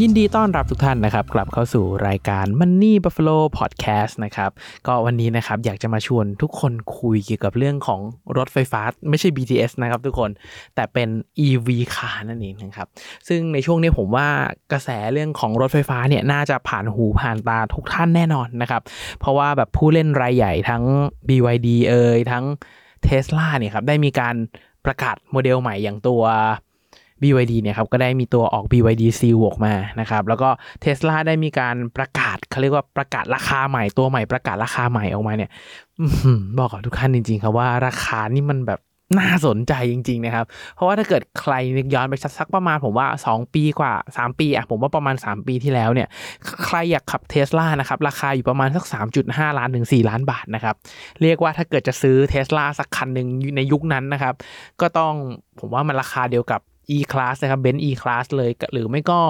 ยินดีต้อนรับทุกท่านนะครับ กลับเข้าสู่รายการ Money Buffalo Podcast นะครับ ก็วันนี้นะครับอยากจะมาชวนทุกคนคุยเกี่ยวกับเรื่องของรถไฟฟ้า ไม่ใช่ BTS นะครับทุกคนแต่เป็น EV car นั่นเองนะครับ ซึ่งในช่วงนี้ผมว่ากระแสเรื่องของรถไฟฟ้าเนี่ยน่าจะผ่านหูผ่านตาทุกท่านแน่นอนนะครับ เพราะว่าแบบผู้เล่นรายใหญ่ทั้ง BYD เอ่ยทั้ง Tesla เนี่ยครับได้มีการประกาศโมเดลใหม่อย่างตัว BYD เนี่ยครับก็ได้มีตัวออก BYD Seal ออกมานะครับแล้วก็ Tesla ได้มีการประกาศเขาเรียกว่าประกาศราคาใหม่ตัวใหม่ประกาศราคาใหม่ออกมาเนี่ยบอกกับทุกท่านจริงๆครับว่าราคานี่มันแบบน่าสนใจจริง ๆ นะครับ เพราะว่าถ้าเกิดใครนึกย้อนไปสักประมาณผมว่า 2 ปีกว่า 3 ปีอะผมว่าประมาณ 3 ปีที่แล้วเนี่ย ใครอยากขับเทสลานะครับ ราคาอยู่ประมาณสัก 3.5 ล้านถึง 4 ล้านบาทนะครับ เรียกว่าถ้าเกิดจะซื้อเทสลาสักคันหนึ่งในยุคนั้นนะครับ ก็ต้องผมว่ามันราคาเดียวกับ E-Class นะครับ Benz E-Class เลยหรือไม่ก็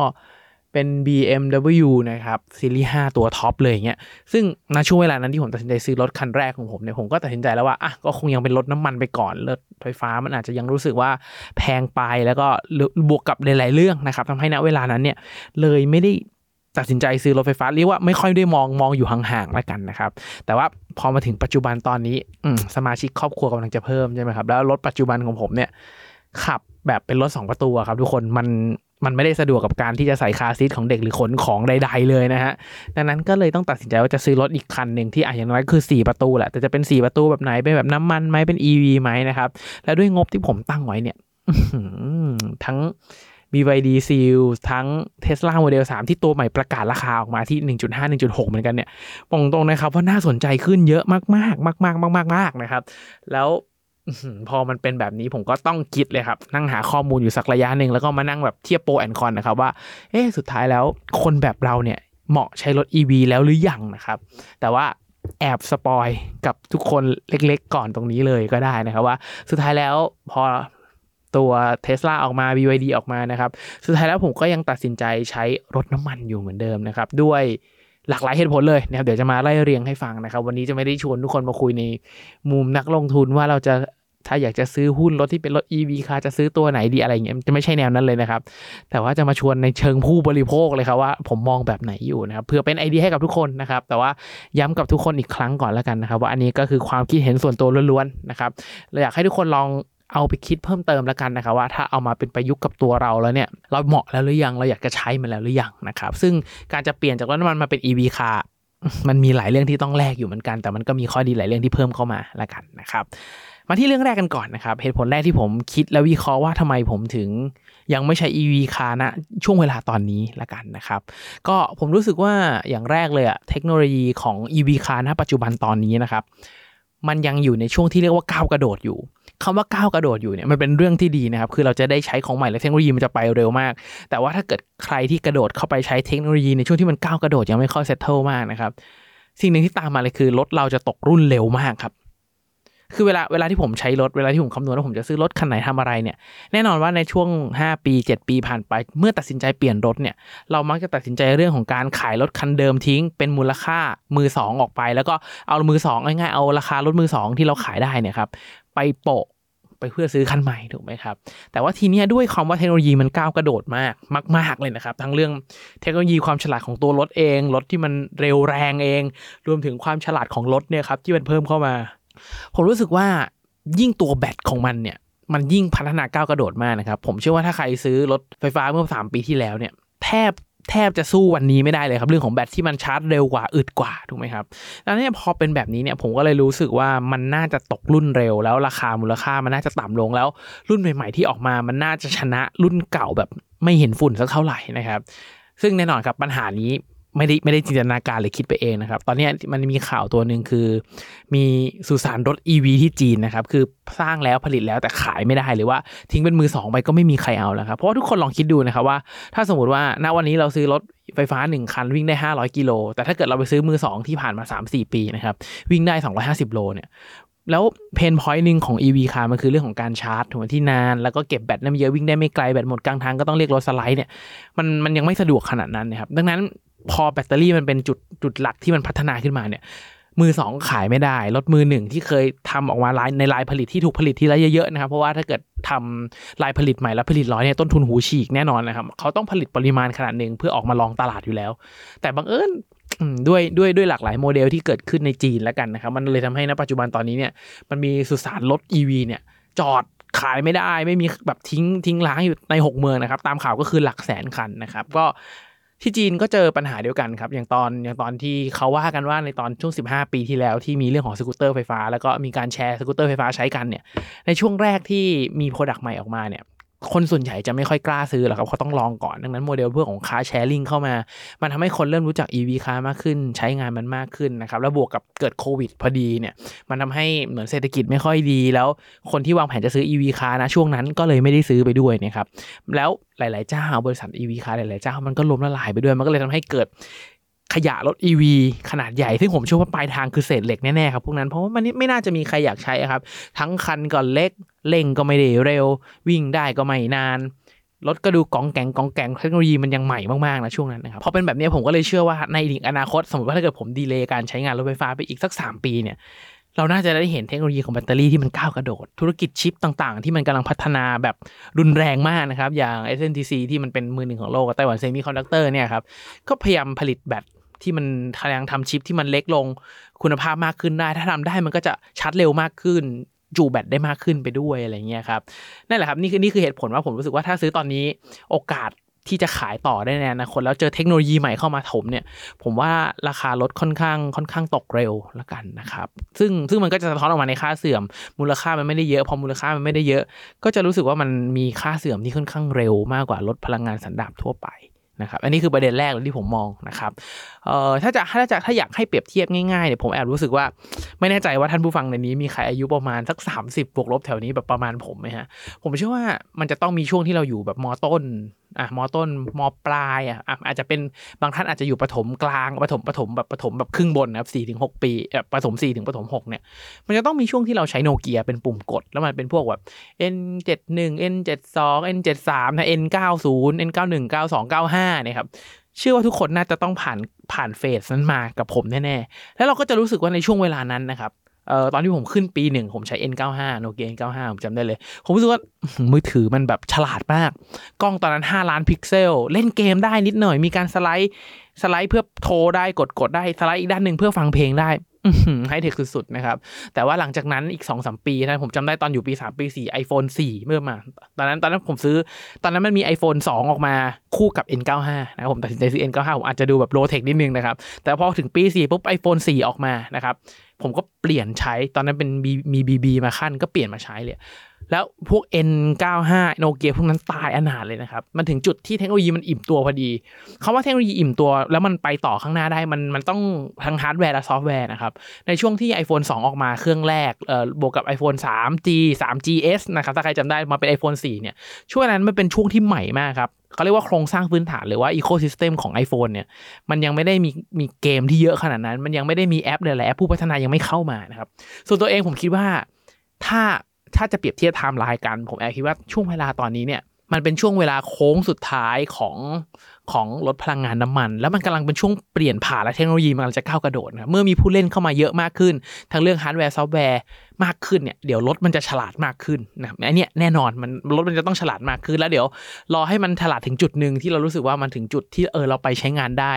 เป็น BMW นะครับซีรีส์5ตัวท็อปเลยอย่างเงี้ยซึ่งณช่วงเวลานั้นที่ผมตัดสินใจซื้อรถคันแรกของผมเนี่ยผมก็ตัดสินใจแล้วว่าอะก็คงยังเป็นรถน้ำมันไปก่อนรถไฟฟ้ามันอาจจะยังรู้สึกว่าแพงไปแล้วก็บวกกับหลาย ๆ เรื่องนะครับทำให้ณเวลานั้นเนี่ยเลยไม่ได้ตัดสินใจซื้อรถไฟฟ้าเรียกว่าไม่ค่อยได้มองมองอยู่ห่างๆแล้วกันนะครับ แต่ว่าพอมาถึงปัจจุบันตอนนี้สมาชิกครอบครัวกำลังจะเพิ่มใช่ไหมครับแล้วรถปัจจุบันของผมเนี่ยขับ แบบเป็นรถ2ประตูครับทุกคนมันมันไม่ได้สะดวกกับการที่จะใส่คาซีทของเด็กหรือขนของใด ๆ เลยนะฮะ ดังนั้นก็เลยต้องตัดสินใจว่าจะซื้อรถอีกคันหนึ่งที่อะอย่างน้อยคือ 4 ประตูแหละ แต่จะเป็น 4 ประตูแบบไหน เป็นแบบน้ำมันไหมเป็น EV ไหมนะครับ แล้วด้วยงบที่ผมตั้งไว้เนี่ยทั้ง BYD Seal ทั้ง Tesla Model 3 ที่ตัวใหม่ประกาศราคาออกมาที่ 1.5 1.6 เหมือนกันเนี่ยปองตรงนะครับว่าน่าสนใจขึ้นเยอะมากๆ มาก ๆ มาก ๆ มาก ๆ นะครับ แล้ว พอมันเป็นแบบนี้ผมก็ต้องคิดเลยครับ นั่งหาข้อมูลอยู่สักระยะหนึ่งแล้วก็มานั่งแบบเทียบโปรแอนคอนนะครับว่า เอ๊สุดท้ายแล้วคนแบบเราเนี่ยเหมาะใช้รถ EV แล้วหรือยังนะครับ แต่ว่าแอบสปอยกับทุกคนเล็กๆ ก่อนตรงนี้เลยก็ได้นะครับว่า สุดท้ายแล้วพอตัวเท s l a ออกมา BYD ออกมานะครับ สุดท้ายแล้วผมก็ยังตัดสินใจใช้รถน้ำมันอยู่เหมือนเดิมนะครับ ด้วย หลากหลายเหตุผลเลยนะครับเดี๋ยวจะมาไล่เรียงให้ฟังนะครับ วันนี้จะไม่ได้ชวนทุกคนมาคุยในมุมนักลงทุนว่าเราจะถ้าอยากจะซื้อหุ้นรถที่เป็นรถ EV คาจะซื้อตัวไหนดีอะไรเงี้ยจะไม่ใช่แนวนั้นเลยนะครับ แต่ว่าจะมาชวนในเชิงผู้บริโภคเลยครับว่า ผมมองแบบไหนอยู่นะครับเพื่อเป็นไอเดียให้กับทุกคนนะครับ แต่ว่าย้ำกับทุกคนอีกครั้งก่อนแล้วกันนะครับ ว่าอันนี้ก็คือความคิดเห็นส่วนตัวล้วนๆนะครับเราอยากให้ทุกคนลอง เอาไปคิดเพิ่มเติมแล้วกันนะครับว่าถ้าเอามาเป็นประยุกต์กับตัวเราแล้วเนี่ย เราเหมาะแล้วหรือยังเราอยากจะใช้มันแล้วหรือยังนะครับ ซึ่งการจะเปลี่ยนจากรถน้ำมันมาเป็น EV คามันมีหลายเรื่องที่ต้องแลกอยู่เหมือนกัน แต่มันก็มีข้อดีหลายเรื่องที่เพิ่มเข้ามาแล้วกันนะครับมาที่เรื่องแรกกันก่อนนะครับ เหตุผลแรกที่ผมคิดและวิเคราะห์ว่าทำไมผมถึงยังไม่ใช้ EV คานะช่วงเวลาตอนนี้ละกันนะครับ ก็ผมรู้สึกว่าอย่างแรกเลยอะเทคโนโลยีของ EV คาณปัจจุบันตอนนี้นะครับ มันยังอยู่ในช่วงที่เรียกว่าก้าวกระโดดอยู่ คำว่าก้าวกระโดดอยู่เนี่ยมันเป็นเรื่องที่ดีนะครับ คือเราจะได้ใช้ของใหม่และเทคโนโลยีมันจะไปเร็วมาก แต่ว่าถ้าเกิดใครที่กระโดดเข้าไปใช้เทคโนโลยีในช่วงที่มันก้าวกระโดดยังไม่ค่อยเซตเทิลมากนะครับ สิ่งหนึ่งที่ตามมาเลยคือรถเราจะตกรุ่นเร็วมากครับคือเวลาเวลาที่ผมใช้รถเวลาที่ผมคำนวณว่าผมจะซื้อรถคันไหนทำอะไรเนี่ยแน่นอนว่าในช่วง 5 ปี 7 ปีผ่านไป เมื่อตัดสินใจเปลี่ยนรถเนี่ยเรามักจะตัดสินใจเรื่องของการขายรถคันเดิมทิ้ง เป็นมูลค่ามือ 2 ออกไป แล้วก็เอามือ2ง่ายๆเอาราคารถมือ 2 ที่เราขายได้เนี่ยครับไปโปะ ไปเพื่อซื้อคันใหม่ถูกไหมครับ แต่ว่าทีนี้ด้วยความว่าเทคโนโลยีมันก้าวกระโดดมากมาก ๆ เลยนะครับ ทั้งเรื่องเทคโนโลยีความฉลาดของตัวรถเองรถที่มันเร็วแรงเอง รวมถึงความฉลาดของรถเนี่ยครับที่มันเพิ่มเข้ามา ผมรู้สึกว่ายิ่งตัวแบตของมันเนี่ยมันยิ่งพัฒนาก้าวกระโดดมากนะครับ ผมเชื่อว่าถ้าใครซื้อรถไฟฟ้าเมื่อสามปีที่แล้วเนี่ยแทบ แทบจะสู้วันนี้ไม่ได้เลยครับ เรื่องของแบตที่มันชาร์จเร็วกว่าอึดกว่าถูกไหมครับดังนั้นพอเป็นแบบนี้เนี่ยผมก็เลยรู้สึกว่ามันน่าจะตกรุ่นเร็วแล้วราคามูลค่ามันน่าจะต่ำลงแล้ว รุ่นใหม่ ๆ ที่ออกมามันน่าจะชนะรุ่นเก่าแบบไม่เห็นฝุ่นสักเท่าไหร่นะครับ ซึ่งแน่นอนครับปัญหานี้ ไม่ได้ไม่ได้จินตนาการหรือคิดไปเองนะครับ ตอนนี้มันมีข่าวตัวหนึ่งคือ มีสุสานรถ e ีวีที่จีนนะครับ คือสร้างแล้วผลิตแล้วแต่ขายไม่ได้หรือว่าทิ้งเป็นมือสองไปก็ไม่มีใครเอาแล้วครับ เพราะว่าทุกคนลองคิดดูนะครับว่า ถ้าสมมติว่าณวันนี้เราซื้อรถไฟฟ้า 1 คันวิ่งได้ 500 กิโล แต่ถ้าเกิดเราไปซื้อมือ 2 ที่ผ่านมา 3-4 ปีนะครับวิ่งได้ 250 โลเนี่ยแล้ว pain point หนึ่งของ EV คาร์มันคือเรื่องของการชาร์จทุกทีนาน แล้วก็เก็บแบตไม่เยอะวิ่งได้ไม่ไกล แบตหมดกลางทางก็ต้องเรียกรถสไลด์เนี่ยมันมันยังไม่สะดวกขนาดนั้นนะครับดังนั้น พอแบตเตอรี่มันเป็นจุดจุดหลักที่มันพัฒนาขึ้นมาเนี่ย มือสองขายไม่ได้รถมือหนึ่งที่เคยทำออกมาลายในลายผลิตที่ถูกผลิตทีละเยอะๆนะครับเพราะว่าถ้าเกิดทำลายผลิตใหม่แล้วผลิตร้อยเนี่ยต้นทุนหูฉีกแน่นอนนะครับเขาต้องผลิตปริมาณขนาดหนึ่งเพื่อออกมาลองตลาดอยู่แล้ว แต่บังเอิญด้วยด้วยด้วยหลากหลายโมเดลที่เกิดขึ้นในจีนแล้วกันนะครับ มันเลยทำให้ณปัจจุบันตอนนี้เนี่ยมันมีสุสานรถ EV เนี่ย จอดขายไม่ได้ ไม่มีแบบทิ้งทิ้งล้างอยู่ในหกเมืองนะครับ ตามข่าวก็คือหลักแสนคันนะครับ ก็ ที่จีนก็เจอปัญหาเดียวกันครับ อย่างตอนอย่างตอนที่เขาว่ากันว่าในตอนช่วง 15 ปีที่แล้วที่มีเรื่องของสกูตเตอร์ไฟฟ้า แล้วก็มีการแชร์สกูตเตอร์ไฟฟ้าใช้กันเนี่ยในช่วงแรกที่มี product ใหม่ออกมาเนี่ย คนส่วนใหญ่จะไม่ค่อยกล้าซื้อหรอกครับเขาต้องลองก่อนดังนั้นโมเดลเรื่องของ car sharing เข้ามา มันทำให้คนเริ่มรู้จัก EV car มากขึ้น ใช้งานมันมากขึ้นนะครับแล้วบวกกับเกิดโควิดพอดีเนี่ยมันทำให้เหมือนเศรษฐกิจไม่ค่อยดี แล้วคนที่วางแผนจะซื้อ EV ค้านะช่วงนั้นก็เลยไม่ได้ซื้อไปด้วยนะครับแล้วหลาย ๆ เจ้าบริษัท EV ค้าหลาย ๆ เจ้ามันก็ล้มละลายไปด้วยมันก็เลยทำให้เกิด ขยะรถ EV ขนาดใหญ่ ซึ่งผมเชื่อว่าปลายทางคือเศษเหล็กแน่ๆครับพวกนั้นเพราะว่ามันไม่น่าจะมีใครอยากใช้ครับ ทั้งคันก็เล็กเร่งก็ไม่ได้เร็ว วิ่งได้ก็ไม่นานรถก็ดูกองแกงกองแกงเทคโนโลยีมันยังใหม่มากๆนะช่วงนั้นนะครับพอเป็นแบบนี้ผมก็เลยเชื่อว่าในอนาคต สมมติว่าถ้าเกิดผมดีเลย์การใช้งานรถไฟฟ้าไปอีกสัก 3 ปีเนี่ยเราน่าจะได้เห็นเทคโนโลยีของแบตเตอรี่ที่มันก้าวกระโดด ธุรกิจชิปต่างๆ ที่มันกำลังพัฒนาแบบรุนแรงมากนะครับ อย่าง SNTC ที่มันเป็นมือหนึ่งของโลกไต้หวันเซมิคอนดักเตอร์เนี่ยครับ ก็พยายามผลิตแบต ที่มันพยายามทำชิปที่มันเล็กลงคุณภาพมากขึ้นได้ ถ้าทำได้มันก็จะชาร์จเร็วมากขึ้น จุแบตได้มากขึ้นไปด้วยอะไรเงี้ยครับนั่นแหละครับนี่คือนี่คือเหตุผลว่าผมรู้สึกว่าถ้าซื้อตอนนี้โอกาสที่จะขายต่อได้ในอนาคตแล้วเจอเทคโนโลยีใหม่เข้ามาถมเนี่ย ผมว่าราคารถค่อนข้างค่อนข้างตกเร็วละกันนะครับ ซึ่งซึ่งมันก็จะสะท้อนออกมาในค่าเสื่อม มูลค่ามันไม่ได้เยอะ พอมูลค่ามันไม่ได้เยอะ ก็จะรู้สึกว่ามันมีค่าเสื่อมที่ค่อนข้างเร็วมากกว่ารถพลังงานสันดาปทั่วไปนะครับ อันนี้คือประเด็นแรกเลยที่ผมมองนะครับ เอ่อถ้าจะถ้าจะถ้าอยากให้เปรียบเทียบง่ายๆเนี่ยผมแอบรู้สึกว่าไม่แน่ใจว่าท่านผู้ฟังในนี้มีใครอายุประมาณสัก 30บวกลบแถวนี้แบบประมาณผมไหมฮะผมเชื่อว่ามันจะต้องมีช่วงที่เราอยู่แบบมต้นอะมต้นมปลายอะอาจจะเป็นบางท่านอาจจะอยู่ประถมกลางประถมประถมแบบประถมแบบครึ่งบนนะครับสี่ถึงหกปีเอ่อประถมสี่ถึงประถมหกเนี่ยมันจะต้องมีช่วงที่เราใช้โนเกียเป็นปุ่มกด แล้วมันเป็นพวกแบบ N71 N72 N73 นะ N90 N91 92 95เนี่ยครับ เชื่อว่าทุกคนน่าจะต้องผ่านผ่านเฟสนั้นมากับผมแน่ๆ แล้วเราก็จะรู้สึกว่าในช่วงเวลานั้นนะครับเอ่อตอนที่ผมขึ้นปีหนึ่งผมใช้ N95 โนเกีย N95 ผมจำได้เลย ผมรู้สึกว่ามือถือมันแบบฉลาดมาก กล้องตอนนั้น 5 ล้านพิกเซล เล่นเกมได้นิดหน่อย มีการสไลด์ สไลด์เพื่อโทรได้กดกดได้ สไลด์อีกด้านหนึ่งเพื่อฟังเพลงได้ ไฮเทคสุดๆนะครับ แต่ว่าหลังจากนั้นอีก2อสปีนะผมจำได้ตอนอยู่ปี 3 ปี 4 iPhone 4 เมื่อมา ตอนนั้นตอนนั้นผมซื้อ ตอนนั้นมันมี iPhone 2 ออกมาคู่กับ N95 นะครับผมตัดสินใจซื้อ N95 ผมอาจจะดูแบบโลเทคนิดนึงนะครับ แต่พอถึงปี 4 ปุ๊บ iPhone 4 ออกมานะครับ ผมก็เปลี่ยนใช้ตอนนั้นเป็นมีมี BB มาขั้นก็เปลี่ยนมาใช้เลย แล้วพวก N95 โนเกียพวกนั้นตายอนาถเลยนะครับ มันถึงจุดที่เทคโนโลยีมันอิ่มตัวพอดีคำว่าเทคโนโลยีอิ่มตัว แล้วมันไปต่อข้างหน้าได้มันมันต้องทั้งฮาร์ดแวร์และซอฟต์แวร์นะครับ ในช่วงที่ iPhone 2 ออกมาเครื่องแรกเอ่อบวกกับ iPhone 3G 3GS นะครับ ถ้าใครจำได้มาเป็น iPhone 4 เนี่ย ช่วงนั้นมันเป็นช่วงที่ใหม่มากครับเขาเรียกว่าโครงสร้างพื้นฐานหรือว่าอีโค y ิสเต็มของ iPhone เนี่ยมันยังไม่ได้มีมีเกมที่เยอะขนาดนั้น มันยังไม่ได้มีแอปเลยแหละแอปผู้พัฒนายังไม่เข้ามานะครับส่วนตัวเองผมคิดว่าถ้า ถ้าจะเปรียบเทียบไทม์ไลน์กันผมแอบคิดว่าช่วงเวลาตอนนี้เนี่ยมันเป็นช่วงเวลาโค้งสุดท้ายของ ของรถพลังงานน้ำมัน แล้วมันกำลังเป็นช่วงเปลี่ยนผ่านและเทคโนโลยีมันกำลังจะก้าวกระโดดนะเมื่อมีผู้เล่นเข้ามาเยอะมากขึ้น ทั้งเรื่องฮาร์ดแวร์ซอฟต์แวร์มากขึ้นเนี่ยเดี๋ยวรถมันจะฉลาดมากขึ้นนะครับอันนี้แน่นอนมันรถมันจะต้องฉลาดมากขึ้น แล้วเดี๋ยวรอให้มันฉลาดถึงจุดหนึ่งที่เรารู้สึกว่ามันถึงจุดที่เออเราไปใช้งานได้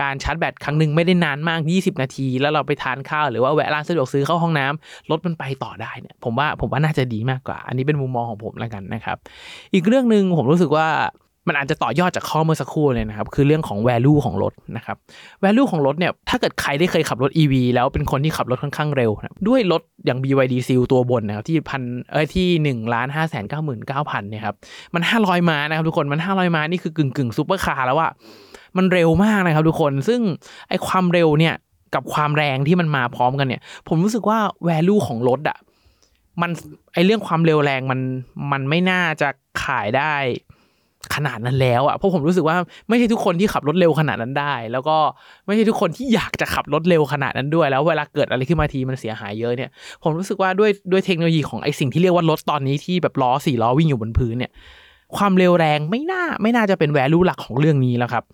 การชาร์จแบตครั้งหนึ่งไม่ได้นานมาก 20 นาที แล้วเราไปทานข้าวหรือว่าแวะร้านสะดวกซื้อเข้าห้องน้ำรถมันไปต่อได้เนี่ยผมว่าผมว่าน่าจะดีมากกว่า อันนี้เป็นมุมมองของผมแล้วกันนะครับ อีกเรื่องหนึ่งผมรู้สึกว่า มันอาจจะต่อยอดจากข้อเมื่อสักครู่เลยนะครับ คือเรื่องของ value ของรถนะครับ value ของรถเนี่ยถ้าเกิดใครได้เคยขับรถ EV แล้วเป็นคนที่ขับรถค่อนข้างเร็วนะด้วยรถอย่าง BYD Seal ตัวบนนะครับที่พันเอ้ยที่1นึ่งล้านห้าแสนเก้าหมื่นเก้าพันเนี่ยครับมัน 500 ม้านะครับทุกคนมัน 500 ม้านี่คือกึ่งกึ่งซูเปอร์คาร์แล้วว่ามันเร็วมากนะครับทุกคนซึ่งไอความเร็วเนี่ยกับความแรงที่มันมาพร้อมกันเนี่ย ผมรู้สึกว่า value ของรถอะมันไอเรื่องความเร็วแรงมันมันไม่น่าจะขายได้ ขนาดนั้นแล้วอะเพราะผมรู้สึกว่าไม่ใช่ทุกคนที่ขับรถเร็วขนาดนั้นได้ แล้วก็ไม่ใช่ทุกคนที่อยากจะขับรถเร็วขนาดนั้นด้วย แล้วเวลาเกิดอะไรขึ้นมาทีมันเสียหายเยอะเนี่ย ผมรู้สึกว่าด้วยด้วยเทคโนโลยีของไอสิ่งที่เรียกว่ารถตอนนี้ที่แบบล้อสี่ล้อวิ่งอยู่บนพื้นเนี่ย ความเร็วแรงไม่น่าไม่น่าจะเป็นแวลูหลักของเรื่องนี้แล้วครับ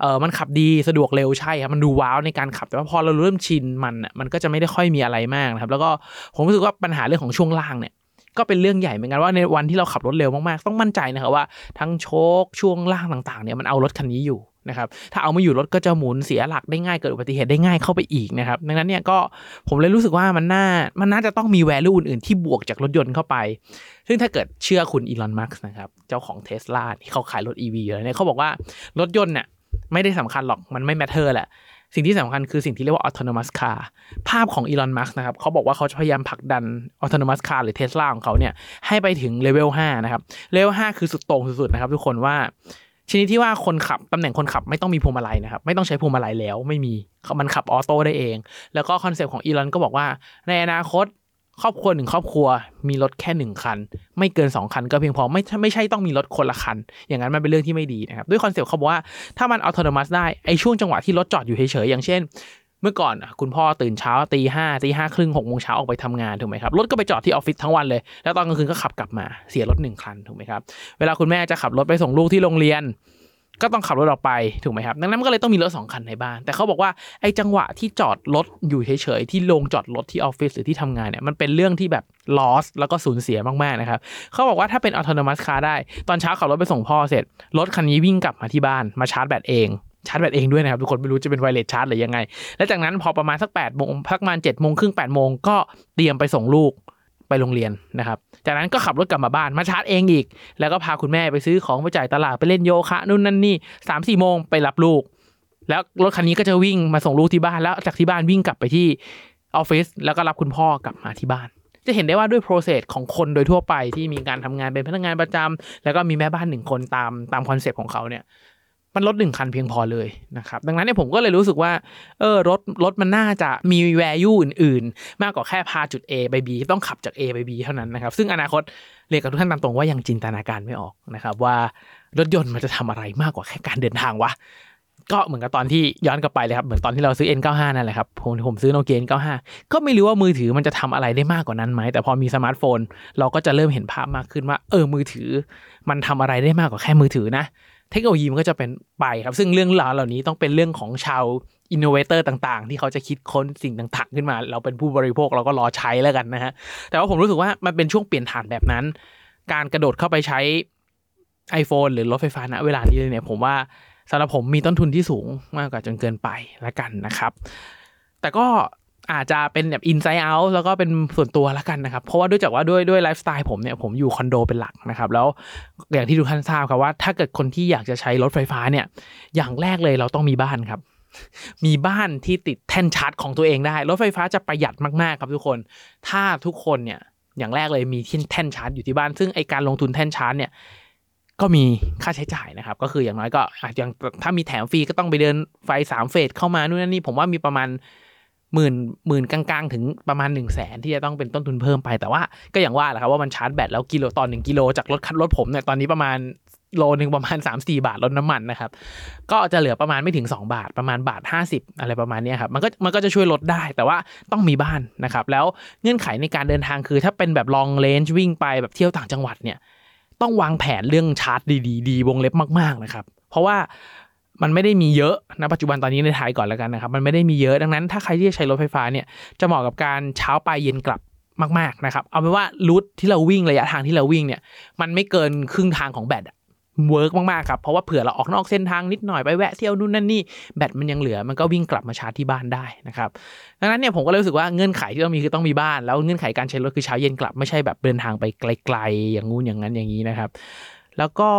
เออมันขับดีสะดวกเร็วใช่ครับมันดูว้าวในการขับแต่ว่าพอเราเริ่มชินมันอะมันก็จะไม่ได้ค่อยมีอะไรมากนะครับ แล้วก็ผมรู้สึกว่าปัญหาเรื่องของช่วงล่างเนี่ย ก็เป็นเรื่องใหญ่เหมือนกันว่าในวันที่เราขับรถเร็วมากๆ ต้องมั่นใจนะครับว่าทั้งโชคช่วงล่างต่างๆเนี่ยมันเอารถคันนี้อยู่นะครับถ้าเอาไม่อยู่รถก็จะหมุนเสียหลักได้ง่ายเกิดอุบัติเหตุได้ง่ายเข้าไปอีกนะครับดังนั้นเนี่ยก็ผมเลยรู้สึกว่ามันน่ามันน่าจะต้องมีแวลูอื่นๆที่บวกจากรถยนต์เข้าไป ซึ่งถ้าเกิดเชื่อคุณอีลอนมัสก์นะครับเจ้าของเทสลาที่เขาขายรถ EV อยู่แล้วเนี่ยเขาบอกว่ารถยนต์เนี่ยไม่ได้สำคัญหรอกมันไม่แมทเทอร์แหละ สิ่งที่สำคัญคือสิ่งที่เรียกว่า autonomous car ภาพของอีลอนมัสก์นะครับเขาบอกว่าเขาจะพยายามผลักดัน autonomous car หรือเทสลาของเขาเนี่ยให้ไปถึงเลเวล5นะครับเลเวล5คือสุดโต่งสุดๆนะครับ ทุกคนว่าชนิดที่ว่าคนขับตำแหน่งคนขับไม่ต้องมีพวงมาลัยนะครับ ไม่ต้องใช้พวงมาลัยแล้วไม่มีมันขับออโต้ได้เอง แล้วก็คอนเซปต์ของอีลอนก็บอกว่า ในอนาคต ครอบครัวหนึ่งครอบครัวมีรถแค่หนึ่งคัน ไม่เกิน2คันก็เพียงพอไม่ไม่ใช่ต้องมีรถคนละคัน อย่างนั้นมันเป็นเรื่องที่ไม่ดีนะครับด้วยคอนเซปต์เขาบอกว่าถ้ามันอัตโนมัติได้ไอช่วงจังหวะที่รถจอดอยู่เฉยๆอย่างเช่น เมื่อก่อนอะคุณพ่อตื่นเช้าตีห้าตีห้าครึ่งหกโมงเช้าออกไปทำงานถูกไหมครับรถก็ไปจอดที่ออฟฟิศทั้งวันเลย แล้วตอนกลางคืนก็ขับกลับมาเสียรถหนึ่งคันถูกไหมครับเวลาคุณแม่จะขับรถไปส่งลูกที่โรงเรียน ก็ต้องขับรถออกไปถูกไหมครับดังนั้นมันก็เลยต้องมีรถสองคันในบ้าน แต่เขาบอกว่าไอ้จังหวะที่จอดรถอยู่เฉยๆที่ลงจอดรถที่ออฟฟิศหรือที่ทำงานเนี่ยมันเป็นเรื่องที่แบบ loss แล้วก็สูญเสียมากๆนะครับเขาบอกว่าถ้าเป็น autonomous car ได้ ตอนเช้าขับรถไปส่งพ่อเสร็จ รถคันนี้วิ่งกลับมาที่บ้านมาชาร์จแบตเองชาร์จแบตเองด้วยนะครับ ทุกคนไม่รู้จะเป็นไวเลสชาร์จหรือยังไง และจากนั้นพอประมาณสัก8ปดโมงพักมาณ7จ็ดโมงครึ่งแปดโมงก็เตรียมไปส่งลูก ไปโรงเรียนนะครับ จากนั้นก็ขับรถกลับมาบ้านมาชาร์จเองอีก แล้วก็พาคุณแม่ไปซื้อของไปจ่ายตลาดไปเล่นโยคะนู่นนั่นนี่สามสี่โมงไปรับลูก แล้วรถคันนี้ก็จะวิ่งมาส่งลูกที่บ้านแล้วจากที่บ้านวิ่งกลับไปที่ออฟฟิศแล้วก็รับคุณพ่อกลับมาที่บ้าน จะเห็นได้ว่าด้วย process ของคนโดยทั่วไปที่มีการทำงานเป็นพนักงานประจำแล้วก็มีแม่บ้านหนึ่งคนตามตามคอนเซปต์ของเขาเนี่ย มันรถหนึ่งคันเพียงพอเลยนะครับ ดังนั้นเนี่ยผมก็เลยรู้สึกว่า เออรถรถมันน่าจะมี value อื่น ๆ มากกว่าแค่พาจุด A ไป B ต้องขับจาก A ไป B เท่านั้นนะครับ ซึ่งอนาคตเรียนกับทุกท่านตามตรงว่ายังจินตนาการไม่ออกนะครับว่ารถยนต์มันจะทำอะไรมากกว่าแค่การเดินทางวะก็เหมือนกับตอนที่ย้อนกลับไปเลยครับ เหมือนตอนที่เราซื้อ N95 นั่นแหละครับผมผมซื้อโนเกีย N95 ก็ไม่รู้ว่ามือถือมันจะทำอะไรได้มากกว่านั้นไหม แต่พอมีสมาร์ทโฟน เราก็จะเริ่มเห็นภาพมากขึ้นว่า เออมือถือ มันทำอะไรได้มากกว่าแค่มือถือนะ เทคโนโลยีมันก็จะเป็นไปครับ ซึ่งเรื่องราวเหล่านี้ต้องเป็นเรื่องของชาว innovator ต่างๆ ที่เขาจะคิดค้นสิ่งต่างๆ ขึ้นมา เราเป็นผู้บริโภคเราก็รอใช้แล้วกันนะฮะ แต่ว่าผมรู้สึกว่ามันเป็นช่วงเปลี่ยนผ่านแบบนั้น การกระโดดเข้าไปใช้ iPhone หรือรถไฟฟ้าณเวลานี้เลยเนี่ยผมว่าสำหรับผมมีต้นทุนที่สูงมากกว่าจนเกินไปละกันนะครับ แต่ก็ อาจจะเป็นแบบ inside out แล้วก็เป็นส่วนตัวละกันนะครับ เพราะว่าด้วยจากว่าด้วยด้วยไลฟ์สไตล์ผมเนี่ยผมอยู่คอนโดเป็นหลักนะครับ แล้วอย่างที่ทุกท่านทราบครับว่า ถ้าเกิดคนที่อยากจะใช้รถไฟฟ้าเนี่ย อย่างแรกเลยเราต้องมีบ้านครับ มีบ้านที่ติดแท่นชาร์จของตัวเองได้ รถไฟฟ้าจะประหยัดมากๆครับทุกคน ถ้าทุกคนเนี่ยอย่างแรกเลยมีที่แท่นชาร์จอยู่ที่บ้าน ซึ่งไอการลงทุนแท่นชาร์จเนี่ยก็มีค่าใช้จ่ายนะครับ ก็คืออย่างน้อยก็อาจอย่างถ้ามีแถมฟรีก็ต้องไปเดินไฟสามเฟสเข้ามานู่นนั่นนี่ผมว่ามีประมาณ หมื่นหมื่นกลางๆ ถึงประมาณ1นึ่งแสนที่จะต้องเป็นต้นทุนเพิ่มไปแต่ว่าก็อย่างว่าแหละครับว่ามันชาร์จแบตแล้วกิโลต่อหนึ่งกิโลจากรถคันรถผมเนี่ยตอนนี้ประมาณโลหนึ่งประมาณ 3-4 บาทลดน้ำมันนะครับ ก็จะเหลือประมาณไม่ถึง 2 บาทประมาณบาท 50 อะไรประมาณนี้ครับมันก็มันก็จะช่วยลดได้แต่ว่าต้องมีบ้านนะครับ แล้วเงื่อนไขในการเดินทางคือ ถ้าเป็นแบบ long range วิ่งไปแบบเที่ยวต่างจังหวัดเนี่ยต้องวางแผนเรื่องชาร์จดีๆดีวงเล็บมากๆนะครับ เพราะว่า มันไม่ได้มีเยอะนะปัจจุบันตอนนี้ในไทยก่อนแล้วกันนะครับ มันไม่ได้มีเยอะดังนั้น ถ้าใครที่จะใช้รถไฟฟ้าเนี่ยจะเหมาะกับการเช้าไปเย็นกลับมากๆนะครับเอาเป็นว่า route ที่เราวิ่งระยะทางที่เราวิ่งเนี่ยมันไม่เกินครึ่งทางของแบต work มากๆครับเพราะว่าเผื่อเราออกนอกเส้นทางนิดหน่อยไปแวะเที่ยวนู่นนั่นนี่แบตมันยังเหลือมันก็วิ่งกลับมาชาร์จที่บ้านได้นะครับดังนั้นเนี่ยผมก็เลยรู้สึกว่าเงื่อนไขที่ต้องมีคือต้องมีบ้าน แล้วเงื่อนไขการใช้รถคือเช้าเย็นกลับไม่ใช่แบบเดินทางไปไกล ๆ อย่างงู้นอย่างนั้นอย่างนี้นะครับ แล้วก็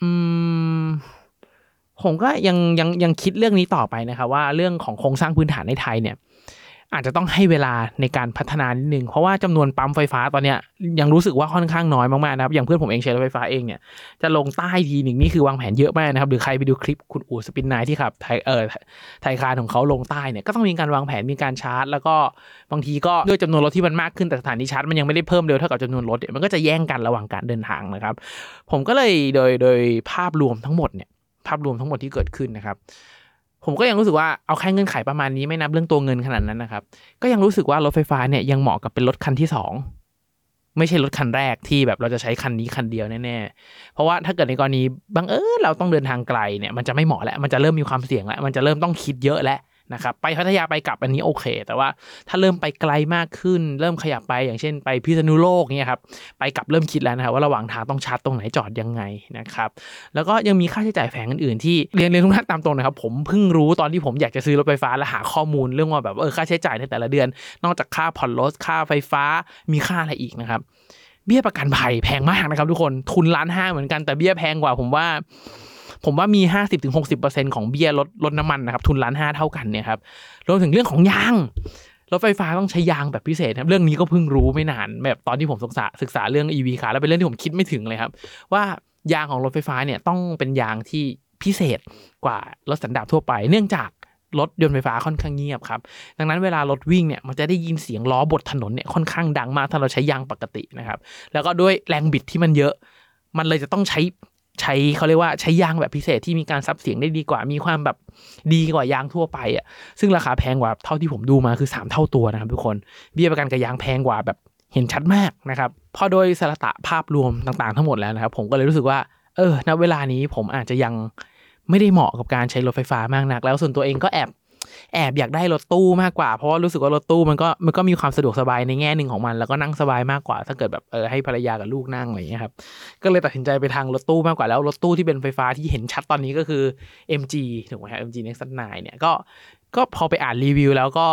อืม ผมก็ยังยังยังคิดเรื่องนี้ต่อไปนะครับว่าเรื่องของโครงสร้างพื้นฐานในไทยเนี่ย อาจจะต้องให้เวลาในการพัฒนานิดนึง เพราะว่าจำนวนปั๊มไฟฟ้าตอนเนี้ยยังรู้สึกว่าค่อนข้างน้อยมากๆนะครับ อย่างเพื่อนผมเองใช้รถไฟฟ้าเองเนี่ยจะลงใต้ทีหนึ่งนี่คือวางแผนเยอะมากนะครับหรือใครไปดูคลิปคุณอู๋สปินไนที่ขับไทยเออไทยคารของเขาลงใต้เนี่ยก็ต้องมีการวางแผนมีการชาร์จ แล้วก็บางทีก็ด้วยจำนวนรถที่มันมากขึ้นแต่สถานีชาร์จมันยังไม่ได้เพิ่มเร็วเท่ากับจำนวนรถเนี่ยมันก็จะแย่งกันระหว่างการเดินทางนะครับ ผมก็เลยโดยโดยภาพรวมทั้งหมดเนี่ย ภาพรวมทั้งหมดที่เกิดขึ้นนะครับ ผมก็ยังรู้สึกว่าเอาแค่เงื่อนไขประมาณนี้ไม่นับเรื่องตัวเงินขนาดนั้นนะครับ ก็ยังรู้สึกว่ารถไฟฟ้าเนี่ยยังเหมาะกับเป็นรถคันที่สองไม่ใช่รถคันแรกที่แบบเราจะใช้คันนี้คันเดียวแน่ๆ เพราะว่าถ้าเกิดในกรณีบังเอิญเราต้องเดินทางไกลเนี่ยมันจะไม่เหมาะแล้ว มันจะเริ่มมีความเสี่ยงแล้ว มันจะเริ่มต้องคิดเยอะแล้ว นะครับไปพัทยาไปกลับอันนี้โอเค แต่ว่าถ้าเริ่มไปไกลมากขึ้น เริ่มขยับไปอย่างเช่น ไปพิษณุโลกเนี่ยครับไปกลับเริ่มคิดแล้วนะครับว่าระหว่างทางต้องชาร์จตรงไหนจอดยังไงนะครับแล้วก็ยังมีค่าใช้จ่ายแฝงอื่นๆที่เรียนเรียนทุกท่านตามตรงนะครับผมเพิ่งรู้ตอนที่ผมอยากจะซื้อรถไฟฟ้าและหาข้อมูลเรื่องว่าแบบเออค่าใช้จ่ายในแต่ละเดือน นอกจากค่าผ่อนรถค่าไฟฟ้ามีค่าอะไรอีกนะครับเบี้ยประกันภัยแพงมากนะครับทุกคนทุนล้านห้าเหมือนกันแต่เบี้ยแพงกว่าผมว่า ผมว่ามีห้าสิบถึงหกสิบเปอร์เซ็นของเบียรถรถน้ำมันนะครับทุนล้านห้าเท่ากันเนี่ยครับรวมถึงเรื่องของยางรถไฟฟ้าต้องใช้ยางแบบพิเศษครับเรื่องนี้ก็เพิ่งรู้ไม่นานแบบตอนที่ผมศึกษาศึกษาเรื่อง EV คาร์แล้วเป็นเรื่องที่ผมคิดไม่ถึงเลยครับ ว่ายางของรถไฟฟ้าเนี่ยต้องเป็นยางที่พิเศษกว่ารถสันดาปทั่วไป เนื่องจากรถยนต์ไฟฟ้าค่อนข้างเงียบครับ ดังนั้นเวลารถวิ่งเนี่ยมันจะได้ยินเสียงล้อบนถนนเนี่ยค่อนข้างดังมากถ้าเราใช้ยางปกตินะครับ แล้วก็ด้วยแรงบิดที่มันเยอะ มันเลยจะต้องใช้ ใช้เขาเรียกว่าใช้ยางแบบพิเศษที่มีการซับเสียงได้ดีกว่า มีความแบบดีกว่ายางทั่วไปอะซึ่งราคาแพงกว่าเท่าที่ผมดูมาคือ 3 เท่าตัวนะครับทุกคนเบี้ยประกันกับยางแพงกว่าแบบเห็นชัดมากนะครับพอโดยสารตะภาพรวมต่างๆทั้งหมดแล้วนะครับผมก็เลยรู้สึกว่า เออณเวลานี้ผมอาจจะยังไม่ได้เหมาะกับการใช้รถไฟฟ้ามากนัก แล้วส่วนตัวเองก็แอบ แอบอยากได้รถตู้มากกว่า เพราะว่ารู้สึกว่ารถตู้มันก็มันก็มีความสะดวกสบายในแง่หนึ่งของมัน แล้วก็นั่งสบายมากกว่า ถ้าเกิดแบบเออให้ภรรยากับลูกนั่งอะไรอย่างเงี้ยครับก็เลยตัดสินใจไปทางรถตู้มากกว่าแล้วรถตู้ที่เป็นไฟฟ้าที่เห็นชัดตอนนี้ก็คือ MG ถูกไหมครับ MG Next 9เนี่ยก็ก็พอไปอ่านรีวิวแล้วก็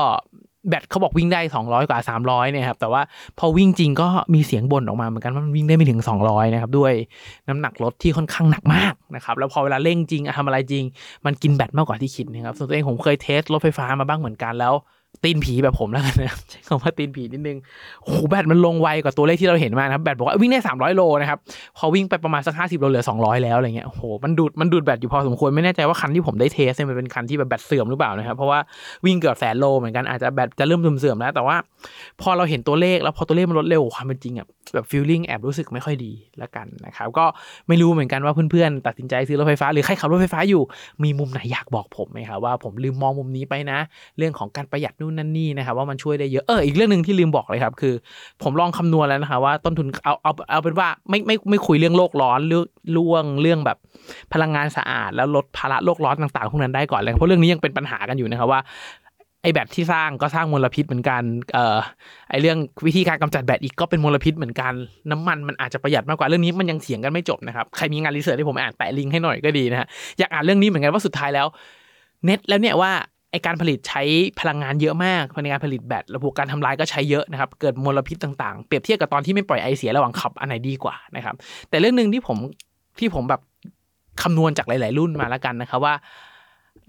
แบตเขาบอกวิ่งได้ 200 กว่า 300เนี่ยครับแต่ว่าพอวิ่งจริงก็มีเสียงบ่นออกมาเหมือนกันว่ามันวิ่งได้ไม่ถึง 200นะครับด้วยน้ำหนักรถที่ค่อนข้างหนักมากนะครับแล้วพอเวลาเร่งจริงอะทำอะไรจริง มันกินแบตมากกว่าที่คิดนะครับส่วนตัวเองผมเคยเทสรถไฟฟ้ามาบ้างเหมือนกันแล้ว ตีนผีแบบผมแล้วกันนะใช้คำว่าตีนผีนิดนึงโอ้โหแบตมันลงไวกว่าตัวเลขที่เราเห็นมานะครับแบตบอกว่าวิ่งได้300โลนะครับพอวิ่งไปประมาณสัก50โลเหลือ200แล้วอะไรเงี้ยโอ้โหมันดูดมันดูดแบตอยู่พอสมควรไม่แน่ใจว่าคันที่ผมได้เทสเนี่ยมันเป็นคันที่แบบแบตเสื่อมหรือเปล่านะครับเพราะว่าวิ่งเกือบแสนโลเหมือนกันอาจจะแบตจะเริ่มเสื่อมแล้ว แต่ว่า พอเราเห็นตัวเลขแล้วพอตัวเลขมันลดเร็วความเป็นจริงอะแบบฟีลลิ่งแอบรู้สึกไม่ค่อยดีแล้วกันนะครับก็ไม่รู้เหมือนกันว่าเพื่อนๆตัดสินใจซื้อรถไฟฟ้าหรือใครขับรถไฟฟ้าอยู่มีมุมไหนอยากบอกผมไหมครับว่าผมลืมมองมุมนี้ไปนะ เรื่องของการประหยัดนูนนั่นนี่นะครับว่ามันช่วยได้เยอะเอออีกเรื่องหนึ่งที่ลืมบอกเลยครับ คือ ผมลองคำนวณแล้วนะครับว่าต้นทุนเอาเอาเอาเป็นว่าไม่ไม่ไม่คุยเรื่องโลกร้อนเรื่องล่วงเรื่องแบบพลังงานสะอาด แล้วลดภาระโลกร้อนต่างๆพวกนั้นได้ก่อนเลยเพราะเรื่องนี้ยังเป็นปัญหากันอยู่นะครับว่าไอแบตที่สร้างก็สร้างมลพิษเหมือนกัน เอ่อ ไอเรื่องวิธีการกำจัดแบตอีกก็เป็นมลพิษเหมือนกัน น้ำมันมันอาจจะประหยัดมากกว่าเรื่องนี้มันยังเถียงกันไม่จบนะครับ ใครมีงานรีเสิร์ชที่ผมอ่านแปะลิงก์ให้หน่อยก็ดีนะฮะ อยากอ่านเรื่องนี้เหมือนกันว่าสุดท้ายแล้ว เน็ตแล้วเนี่ยว่า ไอการผลิตใช้พลังงานเยอะมากในการผลิตแบตระบบการทำลายก็ใช้เยอะนะครับ เกิดมลพิษต่างๆ เปรียบเทียบกับตอนที่ไม่ปล่อยไอเสียระหว่างขับอันไหนดีกว่านะครับ แต่เรื่องหนึ่งที่ผมที่ผมแบบคำนวณจากหลาย ๆ รุ่นมาแล้วกันนะครับว่า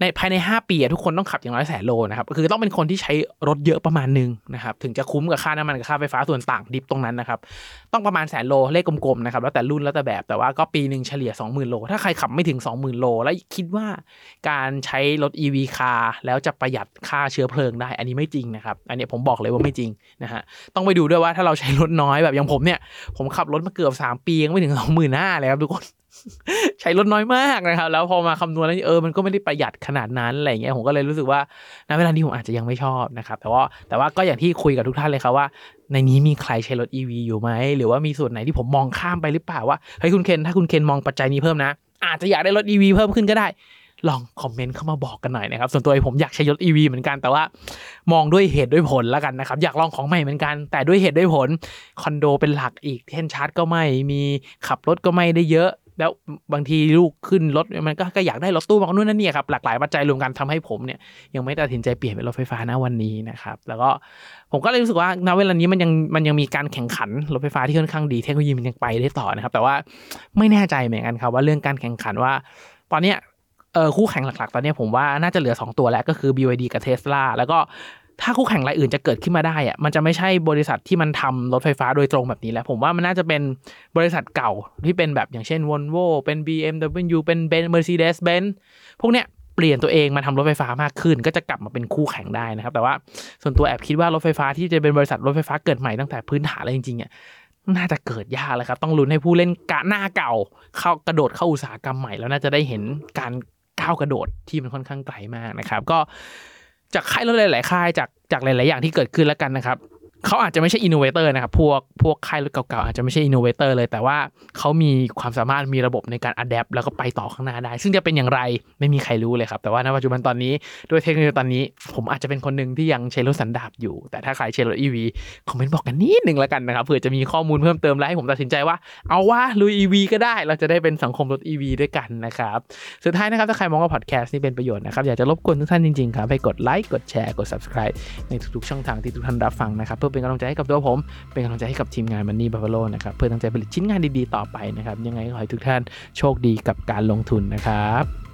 ในภายใน 5 ปีอะทุกคนต้องขับอย่างน้อยแสนโลนะครับคือต้องเป็นคนที่ใช้รถเยอะประมาณหนึงนะครับถึงจะคุ้มกับค่าน้ำมันกับค่าไฟฟ้าส่วนต่างดิบตรงนั้นนะครับต้องประมาณแสนโลเลขกลมๆนะครับแล้วแต่รุ่นแล้วแต่แบบแต่ว่าก็ปีหนึ่งเฉลี่ย 20,000 โล ถ้าใครขับไม่ถึง 20,000 โล แล้วคิดว่าการใช้รถ EV คาร์แล้วจะประหยัดค่าเชื้อเพลิงได้ อันนี้ไม่จริงนะครับอันนี้ผมบอกเลยว่าไม่จริงนะฮะต้องไปดูด้วยว่าถ้าเราใช้รถน้อยแบบอย่างผมเนี่ยผมขับรถมาเกือบ 3 ปียังไม่ถึง 25,000เลยครับทุกคน ใช้รถน้อยมากนะครับ แล้วพอมาคำนวณแล้วเออมันก็ไม่ได้ประหยัดขนาดนั้นอะไรเงี้ยผมก็เลยรู้สึกว่าณเวลานี้ผมอาจจะยังไม่ชอบนะครับ แต่ว่าแต่ว่าก็อย่างที่คุยกับทุกท่านเลยครับว่า ในนี้มีใครใช้รถ EV อยู่ไหม หรือว่ามีส่วนไหนที่ผมมองข้ามไปหรือเปล่าว่าเฮ้ยคุณเคนถ้าคุณเคนมองปัจจัยนี้เพิ่มนะ อาจจะอยากได้รถ EV เพิ่มขึ้นก็ได้ ลองคอมเมนต์เข้ามาบอกกันหน่อยนะครับส่วนตัวผมอยากใช้รถ EV เหมือนกันแต่ว่ามองด้วยเหตุด้วยผลแล้วกันนะครับอยากลองของใหม่เหมือนกัน แต่ด้วยเหตุด้วยผลคอนโดเป็นหลักอีกเทนชาร์จก็ไม่มีขับรถก็ไม่ได้เยอะ แล้วบางทีลูกขึ้นรถมันก็ก็อยากได้รถตู้บางนู่นนั่นนี่ครับหลากหลายปัจจัยรวมกันทำให้ผมเนี่ยยังไม่ตัดสินใจเปลี่ยนเป็นรถไฟฟ้าณวันนี้นะครับแล้วก็ผมก็เลยรู้สึกว่าณเวลานี้มันยังมันยังมีการแข่งขันรถไฟฟ้าที่ค่อนข้างดีเทคโนโลยีมันยังไปได้ต่อนะครับ แต่ว่าไม่แน่ใจเหมือนกันครับว่าเรื่องการแข่งขันว่า ตอนเนี้ยเออคู่แข่งหลักๆ ตอนนี้ผมว่าน่าจะเหลือ 2 ตัวแล้วก็คือ BYD กับ Tesla แล้วก็ ถ้าคู่แข่งรายอื่นจะเกิดขึ้นมาได้อะมันจะไม่ใช่บริษัทที่มันทำรถไฟฟ้าโดยตรงแบบนี้แล้ว ผมว่ามันน่าจะเป็นบริษัทเก่าที่เป็นแบบอย่างเช่น Volvo เป็น BMW เป็น Ben Mercedes Benz พวกเนี้ยเปลี่ยนตัวเองมาทำรถไฟฟ้ามากขึ้น ก็จะกลับมาเป็นคู่แข่งได้นะครับ แต่ว่าส่วนตัวแอบคิดว่ารถไฟฟ้าที่จะเป็นบริษัทรถไฟฟ้าเกิดใหม่ตั้งแต่พื้นฐานเลยจริงๆอะน่าจะเกิดยากเลยครับ ต้องลุ้นให้ผู้เล่นกะหน้าเก่า เข้ากระโดดเข้าอุตสาหกรรมใหม่แล้วน่าจะได้เห็นการก้าวกระโดดที่มันค่อนข้างไกลมากนะครับ ก็ จากค่ายรถหลายๆค่ายจากจากหลาย ๆ อย่างที่เกิดขึ้นแล้วกันนะครับ เขาอาจจะไม่ใช่ innovator นะครับ พวกพวกค่ายรถเก่าๆอาจจะไม่ใช่ innovator เลย แต่ว่าเขามีความสามารถมีระบบในการ adapt แล้วก็ไปต่อข้างหน้าได้ ซึ่งจะเป็นอย่างไรไม่มีใครรู้เลยครับ แต่ว่าณปัจจุบันตอนนี้ด้วยเทคโนโลยีตอนนี้ ผมอาจจะเป็นคนหนึ่งที่ยังใช้รถสันดาปอยู่ แต่ถ้าใครใช้รถ EV คอมเมนต์บอกกันนิดนึงแล้วกันนะครับเผื่อจะมีข้อมูลเพิ่มเติมและให้ผมตัดสินใจว่าเอาว่าลุย EV ก็ได้ เราจะได้เป็นสังคมรถ EV ด้วยกันนะครับสุดท้ายนะครับถ้าใครมองว่าพอดแคสต์นี่เป็นประโยชน์นะครับอยากจะรบกวนทุกท่านจริงๆครับให้กดไลค์กดแชร์กด subscribe ในทุกๆช่องทางที่ทุกท่านรับฟังนะครับเพื่อเป็นกำลังใจให้กับตัวผม เป็นกำลังใจให้กับทีมงานมันนี่บาฟฟาโลนะครับเพื่อตั้งใจผลิตชิ้นงานดีๆต่อไปนะครับยังไงขอให้ทุกท่านโชคดีกับการลงทุนนะครับ